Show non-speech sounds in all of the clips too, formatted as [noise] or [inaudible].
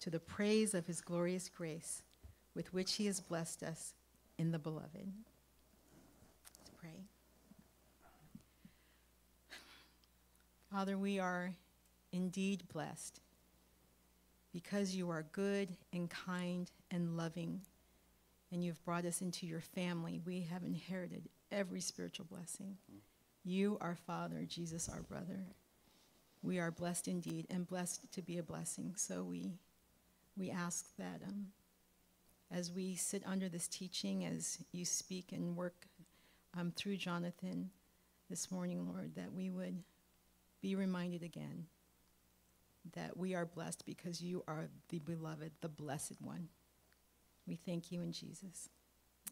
to the praise of his glorious grace, with which he has blessed us in the beloved. Let's pray. Father, we are indeed blessed because you are good and kind and loving, and you've brought us into your family. We have inherited every spiritual blessing. You, our Father, Jesus, our brother. We are blessed indeed and blessed to be a blessing. So we, we ask that um, as we sit under this teaching, as you speak and work um, through Jonathan this morning, Lord, that we would be reminded again that we are blessed because you are the beloved, the blessed one. We thank you in Jesus.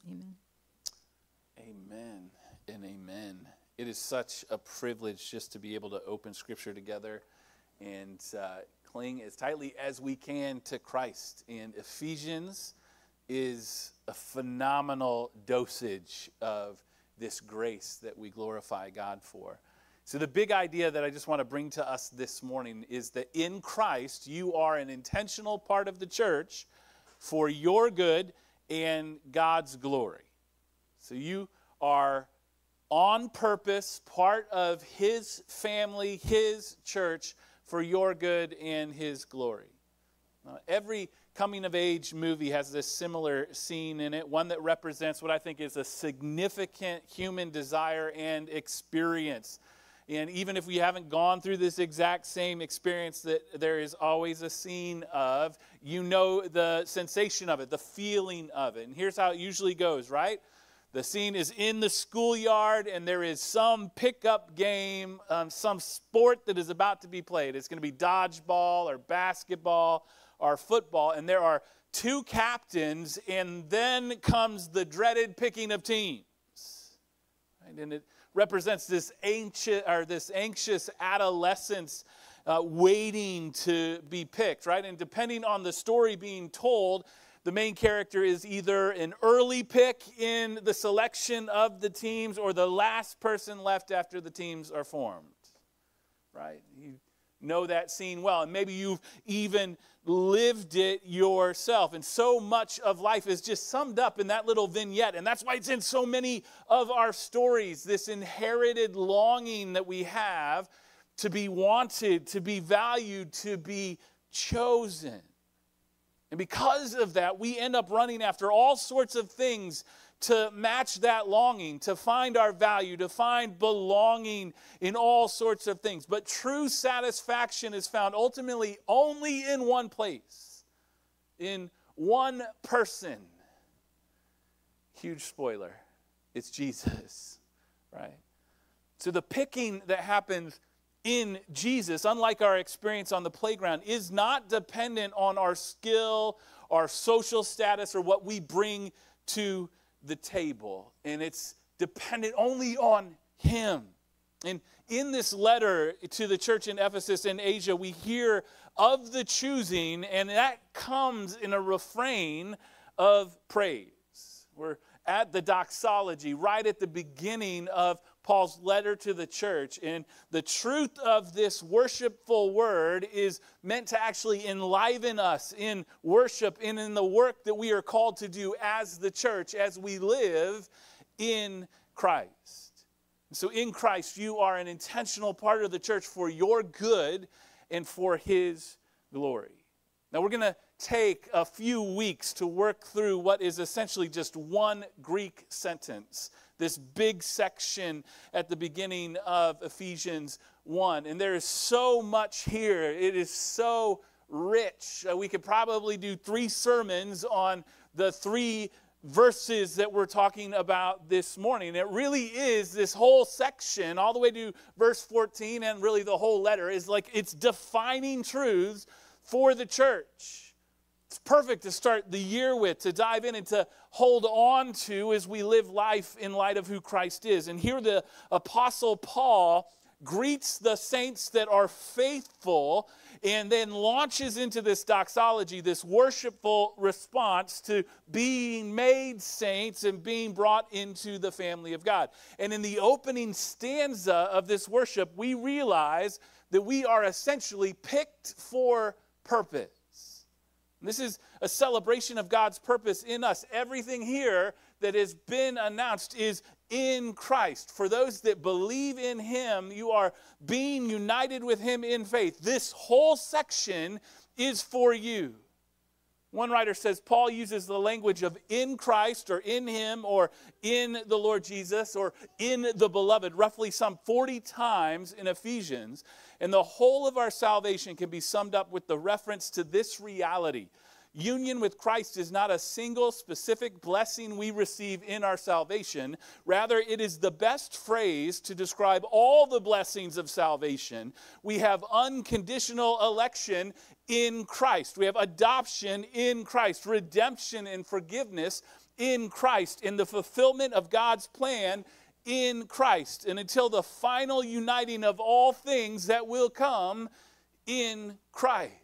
Amen. Amen and amen. It is such a privilege just to be able to open Scripture together and uh, cling as tightly as we can to Christ. And Ephesians is a phenomenal dosage of this grace that we glorify God for. So, the big idea that I just want to bring to us this morning is that in Christ, you are an intentional part of the church for your good and God's glory. So, you are on purpose, part of His family, His church, for your good and His glory. Uh, every coming of age movie has this similar scene in it, one that represents what I think is a significant human desire and experience. And even if we haven't gone through this exact same experience that there is always a scene of, you know the sensation of it, the feeling of it. And here's how it usually goes, right? The scene is in the schoolyard, and there is some pickup game, um, some sport that is about to be played. It's going to be dodgeball or basketball or football, and there are two captains, and then comes the dreaded picking of teams. Right? And it represents this anxious or this anxious adolescence uh, waiting to be picked, right? And depending on the story being told, the main character is either an early pick in the selection of the teams or the last person left after the teams are formed. Right? You know that scene well. And maybe you've even lived it yourself. And so much of life is just summed up in that little vignette. And that's why it's in so many of our stories this inherited longing that we have to be wanted, to be valued, to be chosen. And because of that, we end up running after all sorts of things to match that longing, to find our value, to find belonging in all sorts of things. But true satisfaction is found ultimately only in one place, in one person. Huge spoiler it's Jesus, right? So the picking that happens in Jesus, unlike our experience on the playground, is not dependent on our skill, our social status, or what we bring to the table. And it's dependent only on Him. And in this letter to the church in Ephesus in Asia, we hear of the choosing, and that comes in a refrain of praise. We're at the doxology, right at the beginning of Paul's letter to the church. And the truth of this worshipful word is meant to actually enliven us in worship and in the work that we are called to do as the church, as we live in Christ. So, in Christ, you are an intentional part of the church for your good and for his glory. Now, we're going to take a few weeks to work through what is essentially just one Greek sentence this big section at the beginning of Ephesians 1. And there is so much here. It is so rich. Uh, we could probably do three sermons on the three verses that we're talking about this morning. It really is this whole section, all the way to verse 14, and really the whole letter, is like it's defining truths for the church. It's perfect to start the year with, to dive in and to hold on to as we live life in light of who Christ is. And here the Apostle Paul greets the saints that are faithful and then launches into this doxology, this worshipful response to being made saints and being brought into the family of God. And in the opening stanza of this worship, we realize that we are essentially picked for purpose. This is a celebration of God's purpose in us. Everything here that has been announced is in Christ. For those that believe in Him, you are being united with Him in faith. This whole section is for you. One writer says Paul uses the language of in Christ or in Him or in the Lord Jesus or in the beloved roughly some 40 times in Ephesians. And the whole of our salvation can be summed up with the reference to this reality Union with Christ is not a single specific blessing we receive in our salvation. Rather, it is the best phrase to describe all the blessings of salvation. We have unconditional election in Christ, we have adoption in Christ, redemption and forgiveness in Christ, in the fulfillment of God's plan in Christ, and until the final uniting of all things that will come in Christ.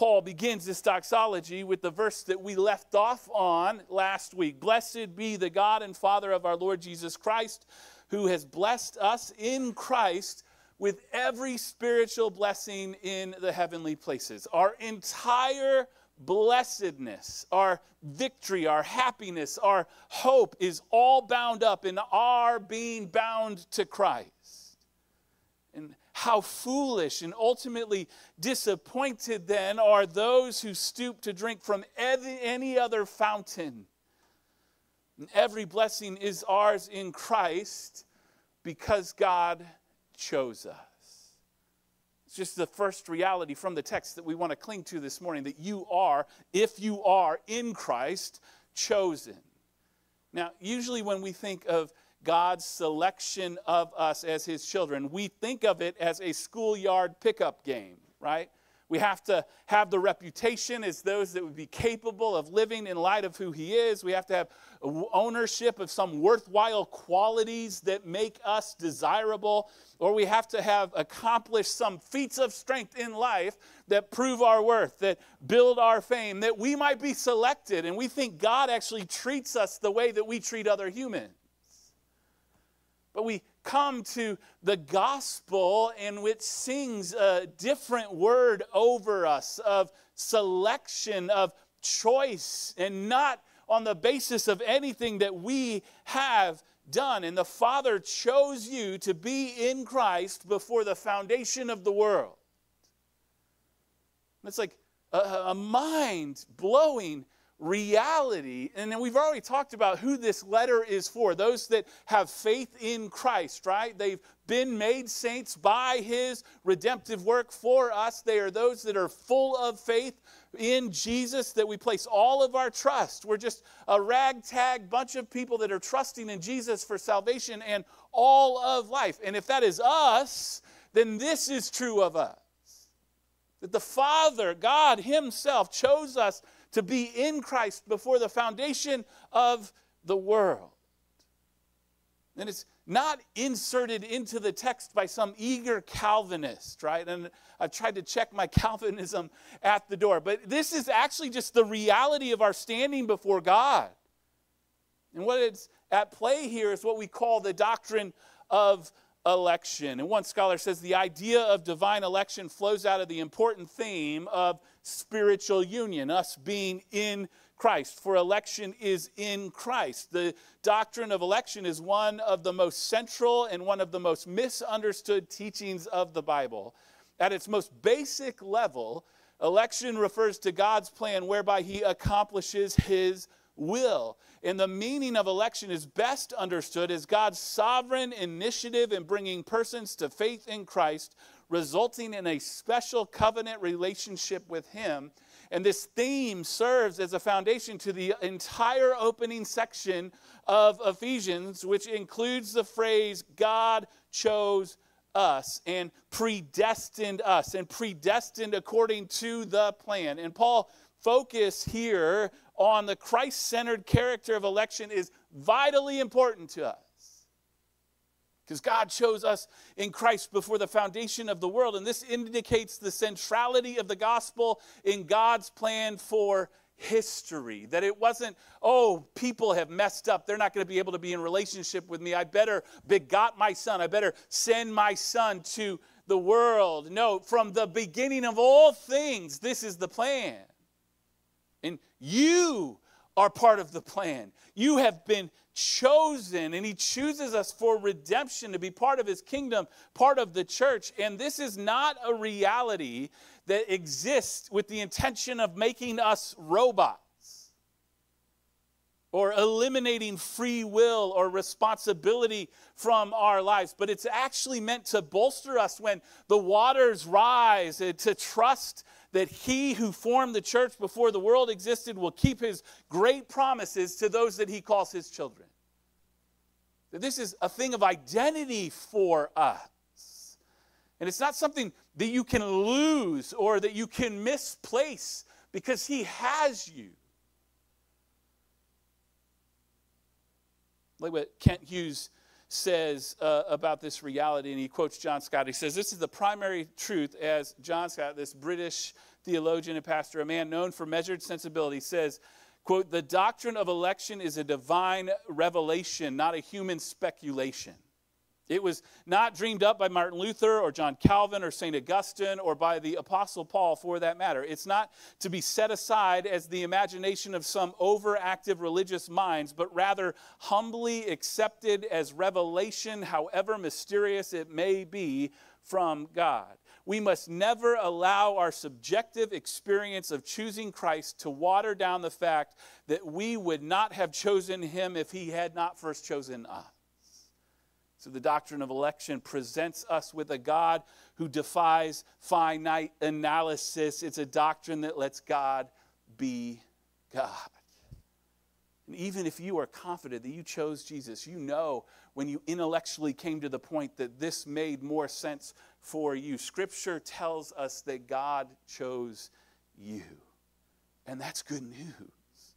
Paul begins this doxology with the verse that we left off on last week. Blessed be the God and Father of our Lord Jesus Christ, who has blessed us in Christ with every spiritual blessing in the heavenly places. Our entire blessedness, our victory, our happiness, our hope is all bound up in our being bound to Christ. And how foolish and ultimately disappointed then are those who stoop to drink from any other fountain. And every blessing is ours in Christ because God chose us. It's just the first reality from the text that we want to cling to this morning that you are, if you are in Christ, chosen. Now, usually when we think of God's selection of us as his children. We think of it as a schoolyard pickup game, right? We have to have the reputation as those that would be capable of living in light of who he is. We have to have ownership of some worthwhile qualities that make us desirable. Or we have to have accomplished some feats of strength in life that prove our worth, that build our fame, that we might be selected. And we think God actually treats us the way that we treat other humans. But we come to the gospel in which sings a different word over us of selection, of choice, and not on the basis of anything that we have done. And the Father chose you to be in Christ before the foundation of the world. It's like a, a mind blowing reality. And we've already talked about who this letter is for those that have faith in Christ, right? They've been made saints by his redemptive work for us. They are those that are full of faith in Jesus, that we place all of our trust. We're just a ragtag bunch of people that are trusting in Jesus for salvation and all of life. And if that is us, then this is true of us. That the Father, God Himself, chose us to be in Christ before the foundation of the world. And it's not inserted into the text by some eager Calvinist, right? And I've tried to check my [laughs] Calvinism at the door. But this is actually just the reality of our standing before God. And what is at play here is what we call the doctrine of election. And one scholar says the idea of divine election flows out of the important theme of spiritual union, us being in Christ, for election is in Christ. The doctrine of election is one of the most central and one of the most misunderstood teachings of the Bible. At its most basic level, election refers to God's plan whereby he accomplishes his will. And the meaning of election is best understood as God's sovereign initiative in bringing persons to faith in Christ, resulting in a special covenant relationship with Him. And this theme serves as a foundation to the entire opening section of Ephesians, which includes the phrase, God chose us and predestined us and predestined according to the plan. And Paul focus here on the Christ centered character of election is vitally important to us. Because God chose us in Christ before the foundation of the world. And this indicates the centrality of the gospel in God's plan for history. That it wasn't, oh, people have messed up. They're not going to be able to be in relationship with me. I better begot my son. I better send my son to the world. No, from the beginning of all things, this is the plan. And you are part of the plan. You have been chosen, and He chooses us for redemption to be part of His kingdom, part of the church. And this is not a reality that exists with the intention of making us robots or eliminating free will or responsibility from our lives, but it's actually meant to bolster us when the waters rise, eh, to trust that he who formed the church before the world existed will keep his great promises to those that he calls his children. That this is a thing of identity for us. And it's not something that you can lose or that you can misplace because he has you. Like what Kent Hughes says uh, about this reality, and he quotes John Stott. He says, This is the primary truth, as John Stott, this British theologian and pastor, a man known for measured sensibility, says, quote, the doctrine of election is a divine revelation, not a human speculation. It was not dreamed up by Martin Luther or John Calvin or St. Augustine or by the Apostle Paul for that matter. It's not to be set aside as the imagination of some overactive religious minds, but rather humbly accepted as revelation, however mysterious it may be, from God. We must never allow our subjective experience of choosing Christ to water down the fact that we would not have chosen him if he had not first chosen us. So, the doctrine of election presents us with a God who defies finite analysis. It's a doctrine that lets God be God. And even if you are confident that you chose Jesus, you know when you intellectually came to the point that this made more sense for you. Scripture tells us that God chose you. And that's good news.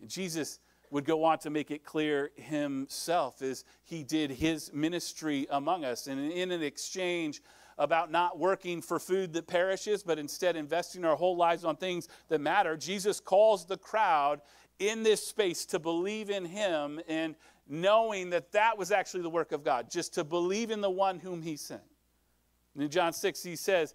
And Jesus would go on to make it clear himself as he did his ministry among us. And in an exchange about not working for food that perishes, but instead investing our whole lives on things that matter, Jesus calls the crowd in this space to believe in him and knowing that that was actually the work of God, just to believe in the one whom he sent. And in John 6, he says,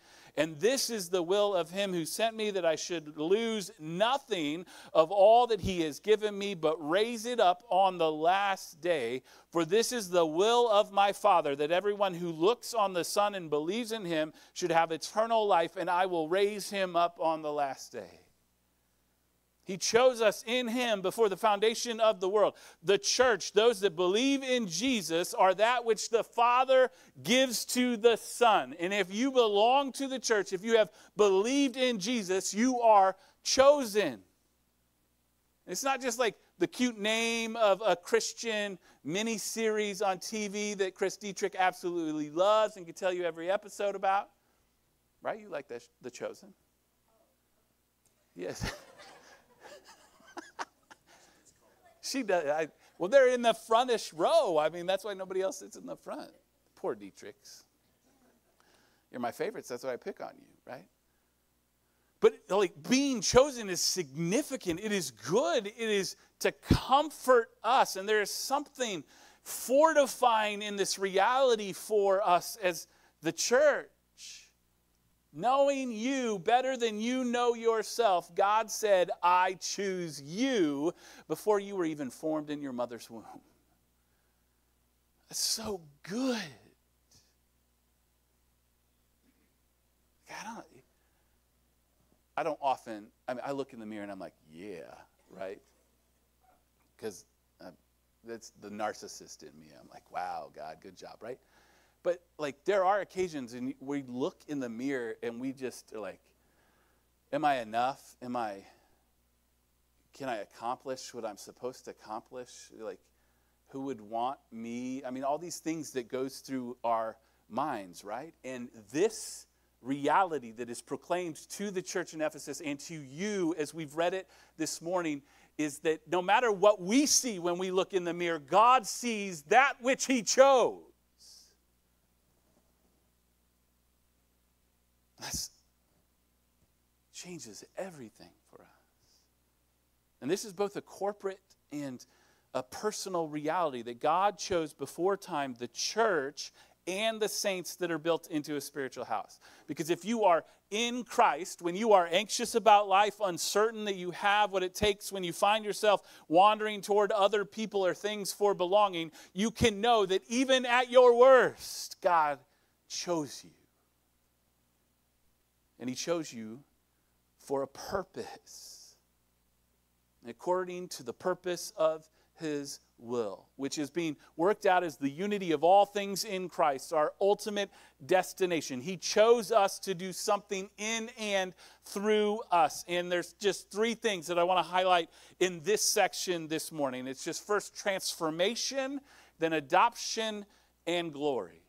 And this is the will of him who sent me, that I should lose nothing of all that he has given me, but raise it up on the last day. For this is the will of my Father, that everyone who looks on the Son and believes in him should have eternal life, and I will raise him up on the last day. He chose us in Him before the foundation of the world. The church, those that believe in Jesus, are that which the Father gives to the Son. And if you belong to the church, if you have believed in Jesus, you are chosen. It's not just like the cute name of a Christian mini series on TV that Chris Dietrich absolutely loves and can tell you every episode about. Right? You like the, the Chosen? Yes. [laughs] she does. I, well, they're in the frontish row. I mean, that's why nobody else sits in the front. Poor Dietrichs. You're my favorites. That's why I pick on you, right? But like being chosen is significant. It is good. It is to comfort us. And there is something fortifying in this reality for us as the church. Knowing you better than you know yourself, God said, I choose you before you were even formed in your mother's womb. That's so good. I don't, I don't often, I mean, I look in the mirror and I'm like, yeah, right? Because uh, that's the narcissist in me. I'm like, wow, God, good job, right? But like, there are occasions and we look in the mirror and we just like, am I enough? Am I, can I accomplish what I'm supposed to accomplish? Like, who would want me? I mean, all these things that goes through our minds, right? And this reality that is proclaimed to the church in Ephesus and to you as we've read it this morning is that no matter what we see when we look in the mirror, God sees that which He chose. That changes everything for us. And this is both a corporate and a personal reality that God chose before time the church and the saints that are built into a spiritual house. Because if you are in Christ, when you are anxious about life, uncertain that you have what it takes, when you find yourself wandering toward other people or things for belonging, you can know that even at your worst, God chose you. And He chose you for a purpose, according to the purpose of His will, which is being worked out as the unity of all things in Christ, our ultimate destination. He chose us to do something in and through us. And there's just three things that I want to highlight in this section this morning. It's just first transformation, then adoption, and glory.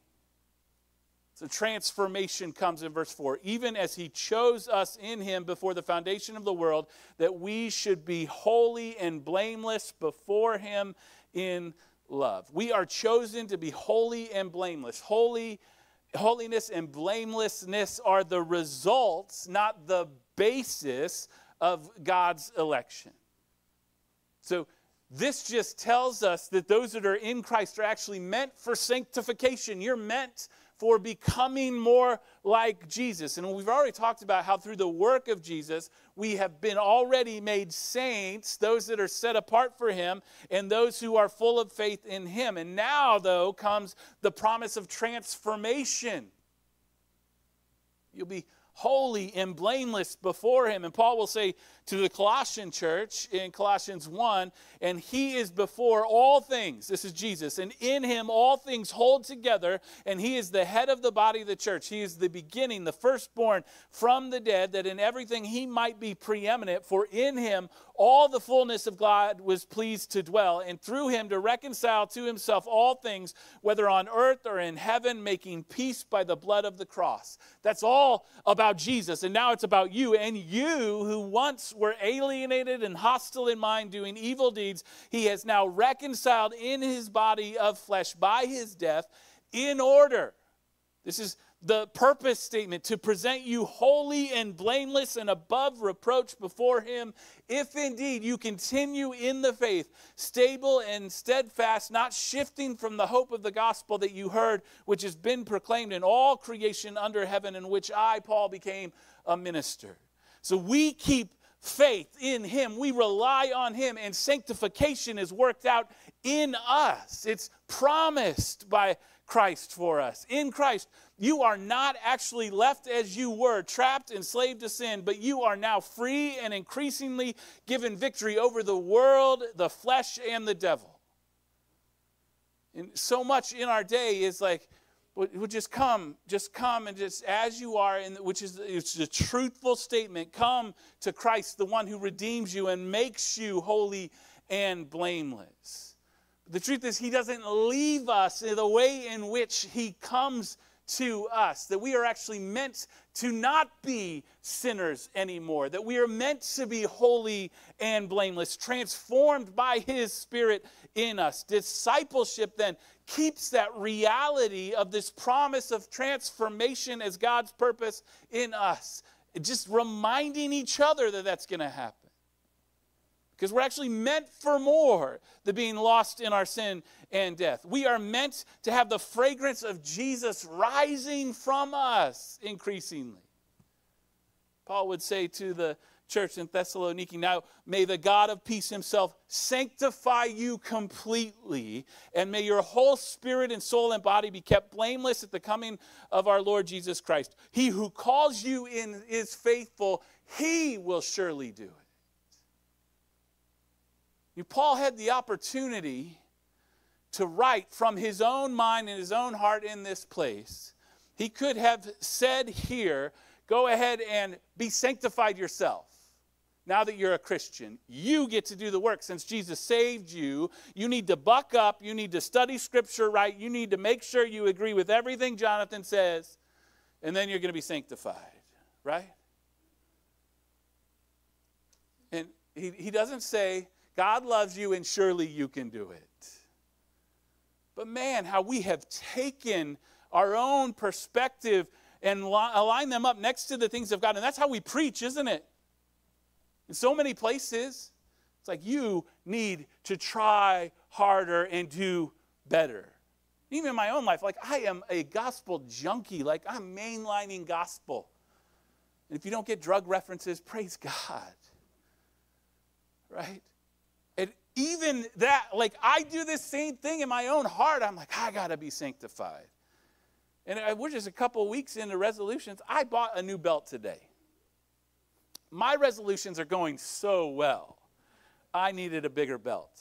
So transformation comes in verse 4. Even as he chose us in him before the foundation of the world, that we should be holy and blameless before him in love. We are chosen to be holy and blameless. Holy, holiness and blamelessness are the results, not the basis of God's election. So this just tells us that those that are in Christ are actually meant for sanctification. You're meant for becoming more like Jesus. And we've already talked about how through the work of Jesus, we have been already made saints, those that are set apart for Him, and those who are full of faith in Him. And now, though, comes the promise of transformation. You'll be holy and blameless before him. And Paul will say to the Colossian church in Colossians 1 and he is before all things. This is Jesus. And in him all things hold together. And he is the head of the body of the church. He is the beginning, the firstborn from the dead, that in everything he might be preeminent. For in him all the fullness of God was pleased to dwell. And through him to reconcile to himself all things, whether on earth or in heaven, making peace by the blood of the cross. That's all about Jesus. And now it's about you. And you who once were alienated and hostile in mind, doing evil deeds, he has now reconciled in his body of flesh by his death in order. This is the purpose statement to present you holy and blameless and above reproach before him if indeed you continue in the faith stable and steadfast not shifting from the hope of the gospel that you heard which has been proclaimed in all creation under heaven in which i paul became a minister so we keep faith in Him. We rely on Him, and sanctification is worked out in us. It's promised by Christ for us. In Christ, you are not actually left as you were, trapped, and enslaved to sin, but you are now free and increasingly given victory over the world, the flesh, and the devil. And so much in our day is like, would just come, just come and just as you are, and which is it's a truthful statement. Come to Christ, the one who redeems you and makes you holy and blameless. The truth is, He doesn't leave us in the way in which He comes to us, that we are actually meant to not be sinners anymore, that we are meant to be holy and blameless, transformed by His Spirit in us. Discipleship then keeps that reality of this promise of transformation as God's purpose in us, just reminding each other that that's going to happen. Because we're actually meant for more than being lost in our sin and death. We are meant to have the fragrance of Jesus rising from us increasingly. Paul would say to the church in Thessaloniki. Now, may the God of peace himself sanctify you completely, and may your whole spirit and soul and body be kept blameless at the coming of our Lord Jesus Christ. He who calls you in is faithful, he will surely do it. You, Paul had the opportunity to write from his own mind and his own heart in this place. He could have said here, go ahead and be sanctified yourself. Now that you're a Christian, you get to do the work. Since Jesus saved you, you need to buck up. You need to study Scripture right. You need to make sure you agree with everything Jonathan says, and then you're going to be sanctified, right? And he, he doesn't say, God loves you and surely you can do it. But man, how we have taken our own perspective and align them up next to the things of God. And that's how we preach, isn't it? In so many places, it's like you need to try harder and do better. Even in my own life, like I am a gospel junkie, like I'm mainlining gospel. And if you don't get drug references, praise God. Right? Even that, like I do this same thing in my own heart. I'm like, I gotta be sanctified. And we're just a couple weeks into resolutions. I bought a new belt today. My resolutions are going so well. I needed a bigger belt.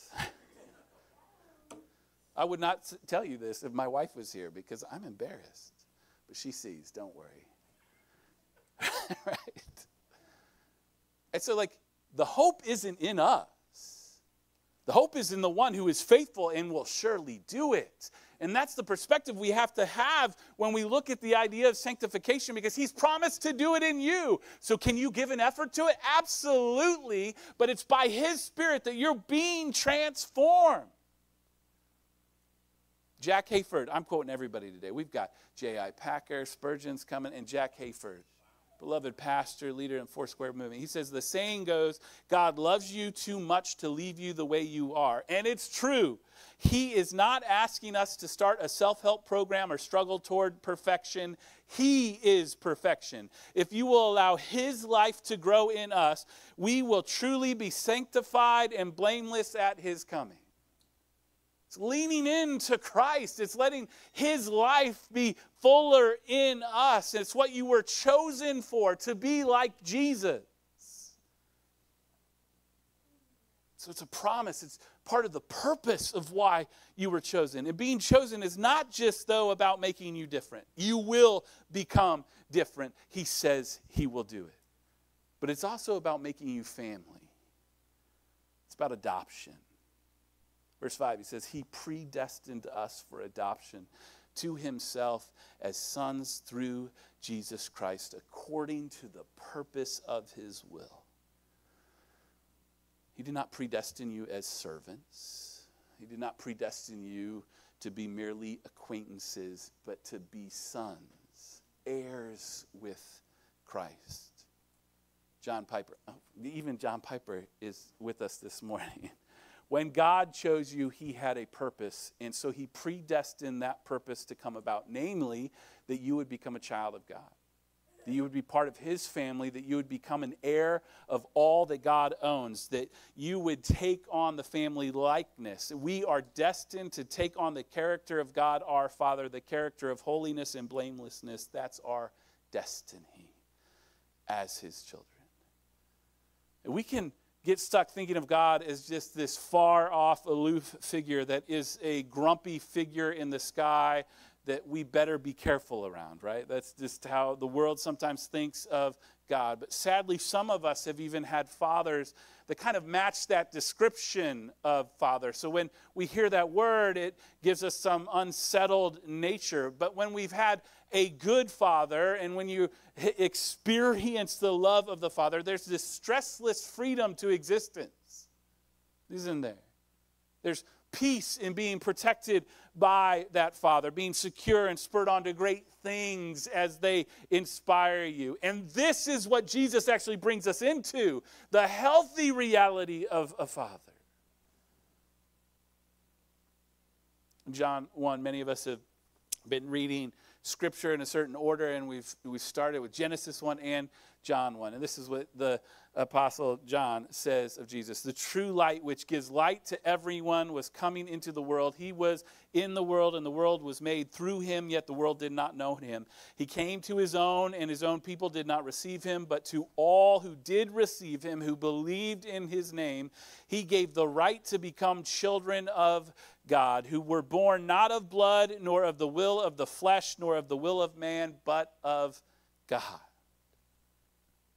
I would not tell you this if my wife was here because I'm embarrassed. But she sees, don't worry. [laughs] right? And so, like, the hope isn't in us. The hope is in the one who is faithful and will surely do it. And that's the perspective we have to have when we look at the idea of sanctification because he's promised to do it in you. So, can you give an effort to it? Absolutely. But it's by his spirit that you're being transformed. Jack Hayford, I'm quoting everybody today. We've got J.I. Packer, Spurgeon's coming, and Jack Hayford beloved pastor, leader in Foursquare Movement. He says, The saying goes, God loves you too much to leave you the way you are. And it's true. He is not asking us to start a self help program or struggle toward perfection. He is perfection. If you will allow His life to grow in us, we will truly be sanctified and blameless at His coming. It's leaning into Christ. It's letting His life be fuller in us. It's what you were chosen for, to be like Jesus. So it's a promise. It's part of the purpose of why you were chosen. And being chosen is not just, though, about making you different. You will become different. He says He will do it. But it's also about making you family, it's about adoption. Verse 5, he says, He predestined us for adoption to Himself as sons through Jesus Christ, according to the purpose of His will. He did not predestine you as servants, He did not predestine you to be merely acquaintances, but to be sons, heirs with Christ. John Piper, oh, even John Piper is with us this morning. [laughs] When God chose you, He had a purpose, and so He predestined that purpose to come about, namely, that you would become a child of God, that you would be part of His family, that you would become an heir of all that God owns, that you would take on the family likeness. We are destined to take on the character of God our Father, the character of holiness and blamelessness. That's our destiny as His children. We can get stuck thinking of God as just this far off, aloof figure that is a grumpy figure in the sky that we better be careful around, right? That's just how the world sometimes thinks of God. But sadly, some of us have even had fathers that kind of match that description of father. So when we hear that word, it gives us some unsettled nature. But when we've had a good father and when you experience the love of the father, there's this stressless freedom to existence. Isn't there? There's peace in being protected by that father, being secure and spurred on to great things as they inspire you. And this is what Jesus actually brings us into the healthy reality of a father. John 1, many of us have been reading scripture in a certain order, and we've we've started with Genesis one and John one, and this is what the apostle John says of Jesus: "The true light, which gives light to everyone, was coming into the world. He was in the world, and the world was made through him. Yet the world did not know him. He came to his own, and his own people did not receive him. But to all who did receive him, who believed in his name, he gave the right to become children of." God, who were born not of blood, nor of the will of the flesh, nor of the will of man, but of God.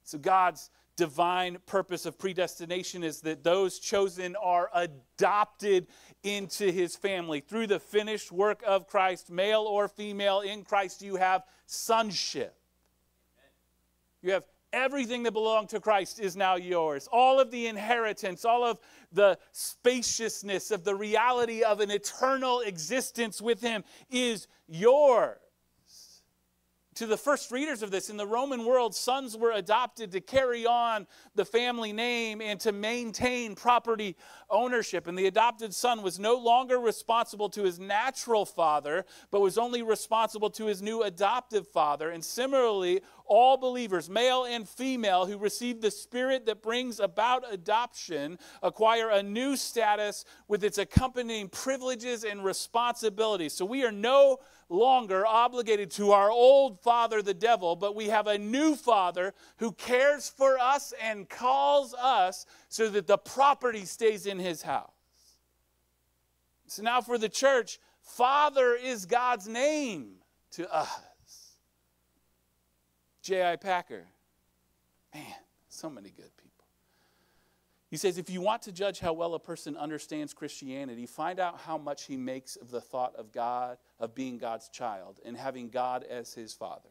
So, God's divine purpose of predestination is that those chosen are adopted into his family. Through the finished work of Christ, male or female, in Christ, you have sonship. You have everything that belonged to Christ is now yours. All of the inheritance, all of the spaciousness of the reality of an eternal existence with Him is yours. To the first readers of this, in the Roman world, sons were adopted to carry on the family name and to maintain property ownership. And the adopted son was no longer responsible to his natural father, but was only responsible to his new adoptive father. And similarly, all believers, male and female, who receive the spirit that brings about adoption acquire a new status with its accompanying privileges and responsibilities. So we are no longer obligated to our old father, the devil, but we have a new father who cares for us and calls us so that the property stays in his house. So now for the church, Father is God's name to us. J.I. Packer. Man, so many good people. He says, if you want to judge how well a person understands Christianity, find out how much he makes of the thought of God, of being God's child, and having God as his father.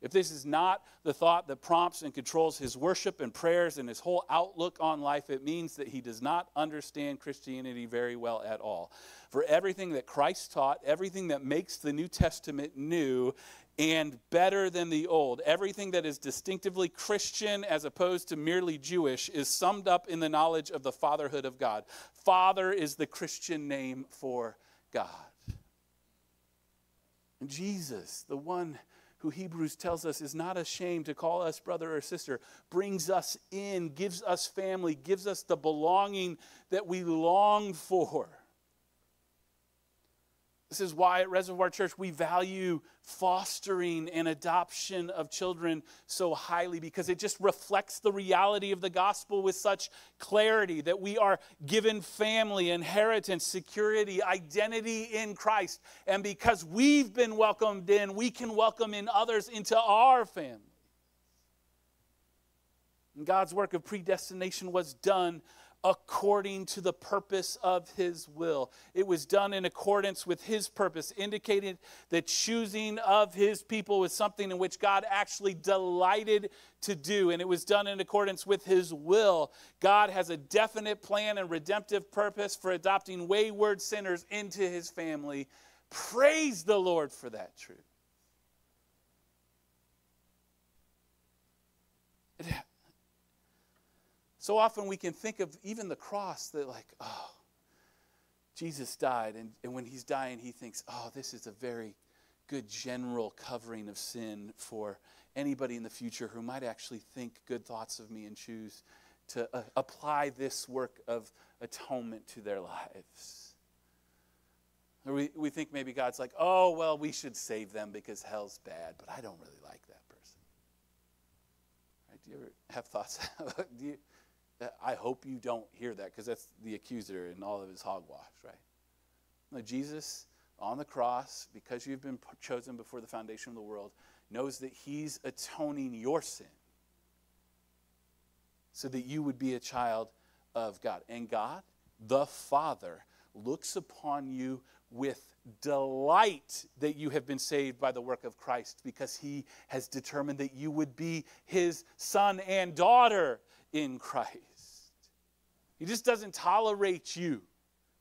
If this is not the thought that prompts and controls his worship and prayers and his whole outlook on life, it means that he does not understand Christianity very well at all. For everything that Christ taught, everything that makes the New Testament new, and better than the old. Everything that is distinctively Christian as opposed to merely Jewish is summed up in the knowledge of the fatherhood of God. Father is the Christian name for God. And Jesus, the one who Hebrews tells us is not ashamed to call us brother or sister, brings us in, gives us family, gives us the belonging that we long for. This is why at Reservoir Church we value fostering and adoption of children so highly because it just reflects the reality of the gospel with such clarity that we are given family, inheritance, security, identity in Christ. And because we've been welcomed in, we can welcome in others into our family. And God's work of predestination was done according to the purpose of his will. It was done in accordance with his purpose, indicating the choosing of his people was something in which God actually delighted to do, and it was done in accordance with his will. God has a definite plan and redemptive purpose for adopting wayward sinners into his family. Praise the Lord for that truth. So often we can think of even the cross that, like, oh, Jesus died, and, and when he's dying, he thinks, oh, this is a very good general covering of sin for anybody in the future who might actually think good thoughts of me and choose to uh, apply this work of atonement to their lives. Or we, we think maybe God's like, oh, well, we should save them because hell's bad, but I don't really like that person. Right? Do you ever have thoughts? [laughs] do you, I hope you don't hear that because that's the accuser and all of his hogwash, right? No, Jesus on the cross, because you've been chosen before the foundation of the world, knows that he's atoning your sin so that you would be a child of God. And God, the Father, looks upon you with delight that you have been saved by the work of Christ because he has determined that you would be his son and daughter in Christ. He just doesn't tolerate you.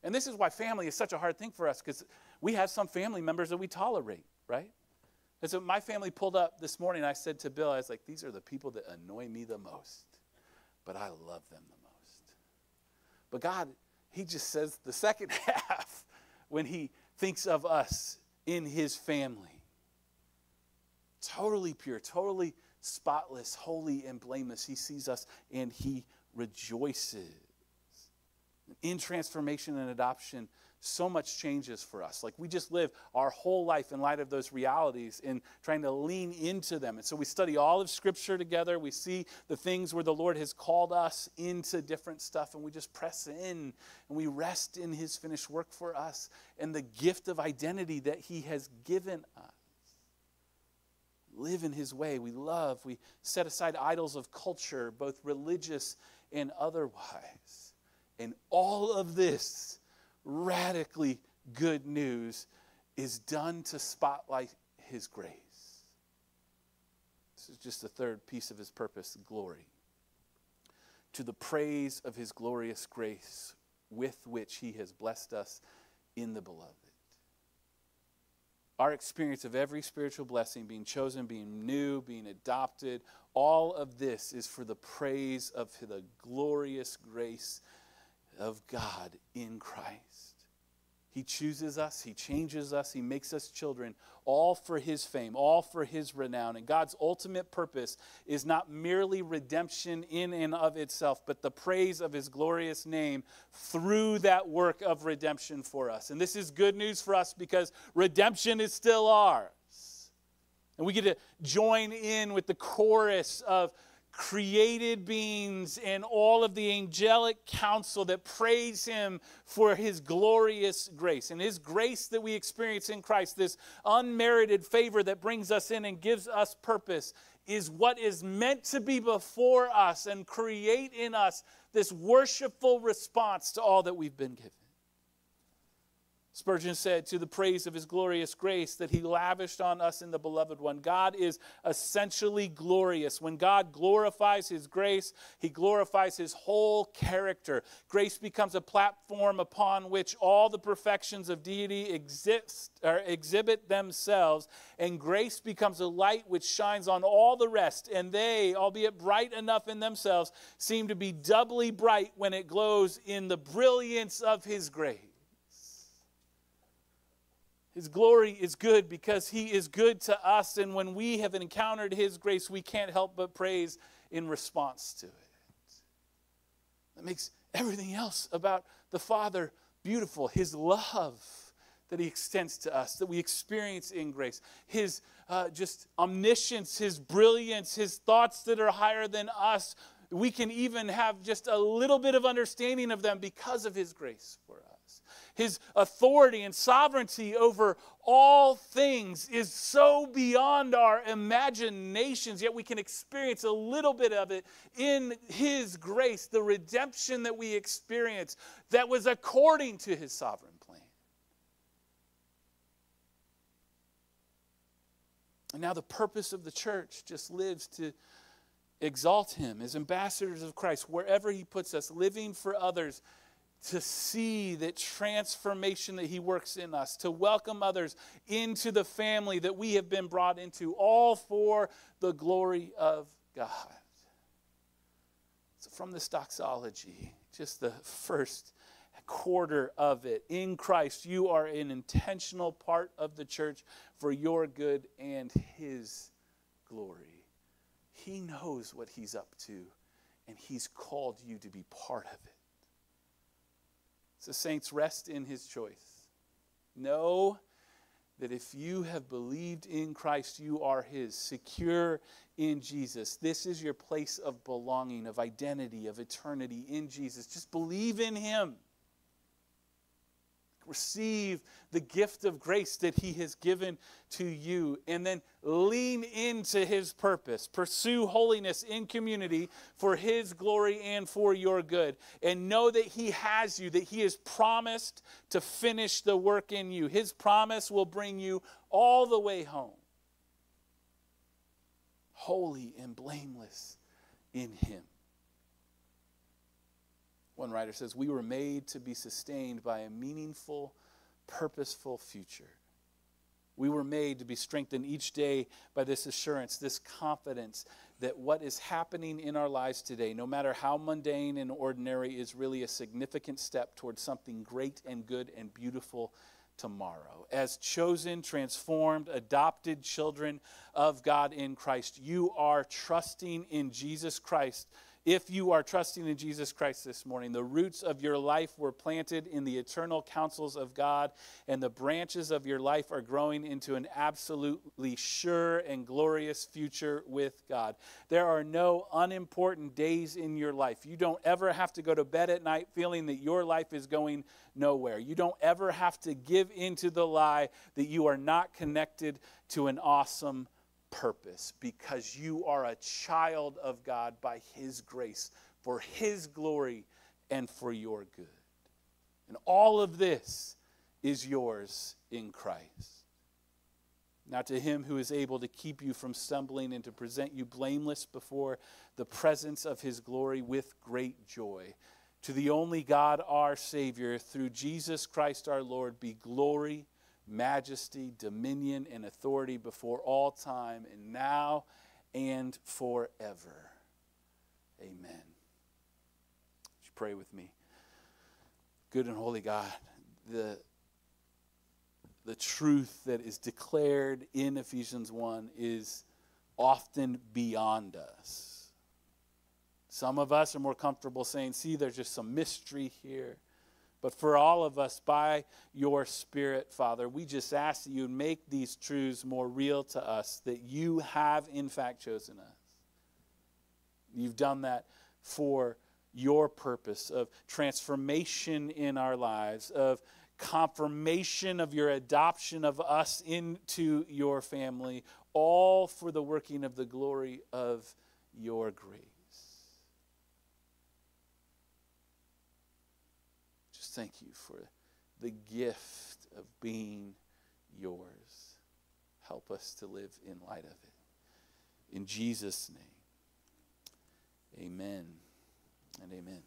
And this is why family is such a hard thing for us because we have some family members that we tolerate, right? And so my family pulled up this morning. I said to Bill, I was like, these are the people that annoy me the most, but I love them the most. But God, He just says the [laughs] second half when He thinks of us in his family. Totally pure, totally spotless, holy, and blameless. He sees us and he rejoices. In transformation and adoption, so much changes for us. Like we just live our whole life in light of those realities and trying to lean into them. And so we study all of Scripture together. We see the things where the Lord has called us into different stuff, and we just press in and we rest in His finished work for us and the gift of identity that He has given us. Live in His way. We love. We set aside idols of culture, both religious and otherwise. And all of this radically good news is done to spotlight his grace. This is just the third piece of his purpose glory. To the praise of his glorious grace with which he has blessed us in the beloved. Our experience of every spiritual blessing, being chosen, being new, being adopted, all of this is for the praise of the glorious grace of God in Christ. He chooses us, He changes us, He makes us children, all for His fame, all for His renown. And God's ultimate purpose is not merely redemption in and of itself, but the praise of His glorious name through that work of redemption for us. And this is good news for us because redemption is still ours. And we get to join in with the chorus of created beings and all of the angelic council that praise him for his glorious grace. And his grace that we experience in Christ, this unmerited favor that brings us in and gives us purpose, is what is meant to be before us and create in us this worshipful response to all that we've been given. Spurgeon said, to the praise of his glorious grace that he lavished on us in the beloved one. God is essentially glorious. When God glorifies his grace, he glorifies his whole character. Grace becomes a platform upon which all the perfections of deity exist or exhibit themselves, and grace becomes a light which shines on all the rest, and they, albeit bright enough in themselves, seem to be doubly bright when it glows in the brilliance of his grace. His glory is good because He is good to us. And when we have encountered His grace, we can't help but praise in response to it. That makes everything else about the Father beautiful. His love that He extends to us, that we experience in grace. His uh, just omniscience, His brilliance, His thoughts that are higher than us. We can even have just a little bit of understanding of them because of His grace for us his authority and sovereignty over all things is so beyond our imaginations, yet we can experience a little bit of it in his grace, the redemption that we experience that was according to his sovereign plan. And now the purpose of the church just lives to exalt him as ambassadors of Christ wherever he puts us, living for others to see that transformation that He works in us, to welcome others into the family that we have been brought into, all for the glory of God. So, from this doxology, just the first quarter of it, in Christ, you are an intentional part of the church for your good and His glory. He knows what He's up to, and He's called you to be part of it. So, saints, rest in his choice. Know that if you have believed in Christ, you are his, secure in Jesus. This is your place of belonging, of identity, of eternity in Jesus. Just believe in him receive the gift of grace that He has given to you, and then lean into His purpose. Pursue holiness in community for His glory and for your good. And know that He has you, that He has promised to finish the work in you. His promise will bring you all the way home, holy and blameless in Him. One writer says, We were made to be sustained by a meaningful, purposeful future. We were made to be strengthened each day by this assurance, this confidence that what is happening in our lives today, no matter how mundane and ordinary, is really a significant step towards something great and good and beautiful tomorrow. As chosen, transformed, adopted children of God in Christ, you are trusting in Jesus Christ if you are trusting in Jesus Christ this morning, the roots of your life were planted in the eternal counsels of God, and the branches of your life are growing into an absolutely sure and glorious future with God. There are no unimportant days in your life. You don't ever have to go to bed at night feeling that your life is going nowhere. You don't ever have to give into the lie that you are not connected to an awesome purpose because you are a child of God by His grace, for His glory, and for your good. And all of this is yours in Christ. Now, to Him who is able to keep you from stumbling and to present you blameless before the presence of His glory with great joy. To the only God, our Savior, through Jesus Christ our Lord, be glory majesty, dominion, and authority before all time, and now and forever. Amen. Would you pray with me? Good and holy God, the, the truth that is declared in Ephesians 1 is often beyond us. Some of us are more comfortable saying, see, there's just some mystery here. But for all of us, by your Spirit, Father, we just ask that you make these truths more real to us, that you have, in fact, chosen us. You've done that for your purpose of transformation in our lives, of confirmation of your adoption of us into your family, all for the working of the glory of your grace. Thank you for the gift of being yours. Help us to live in light of it. In Jesus' name, amen and amen.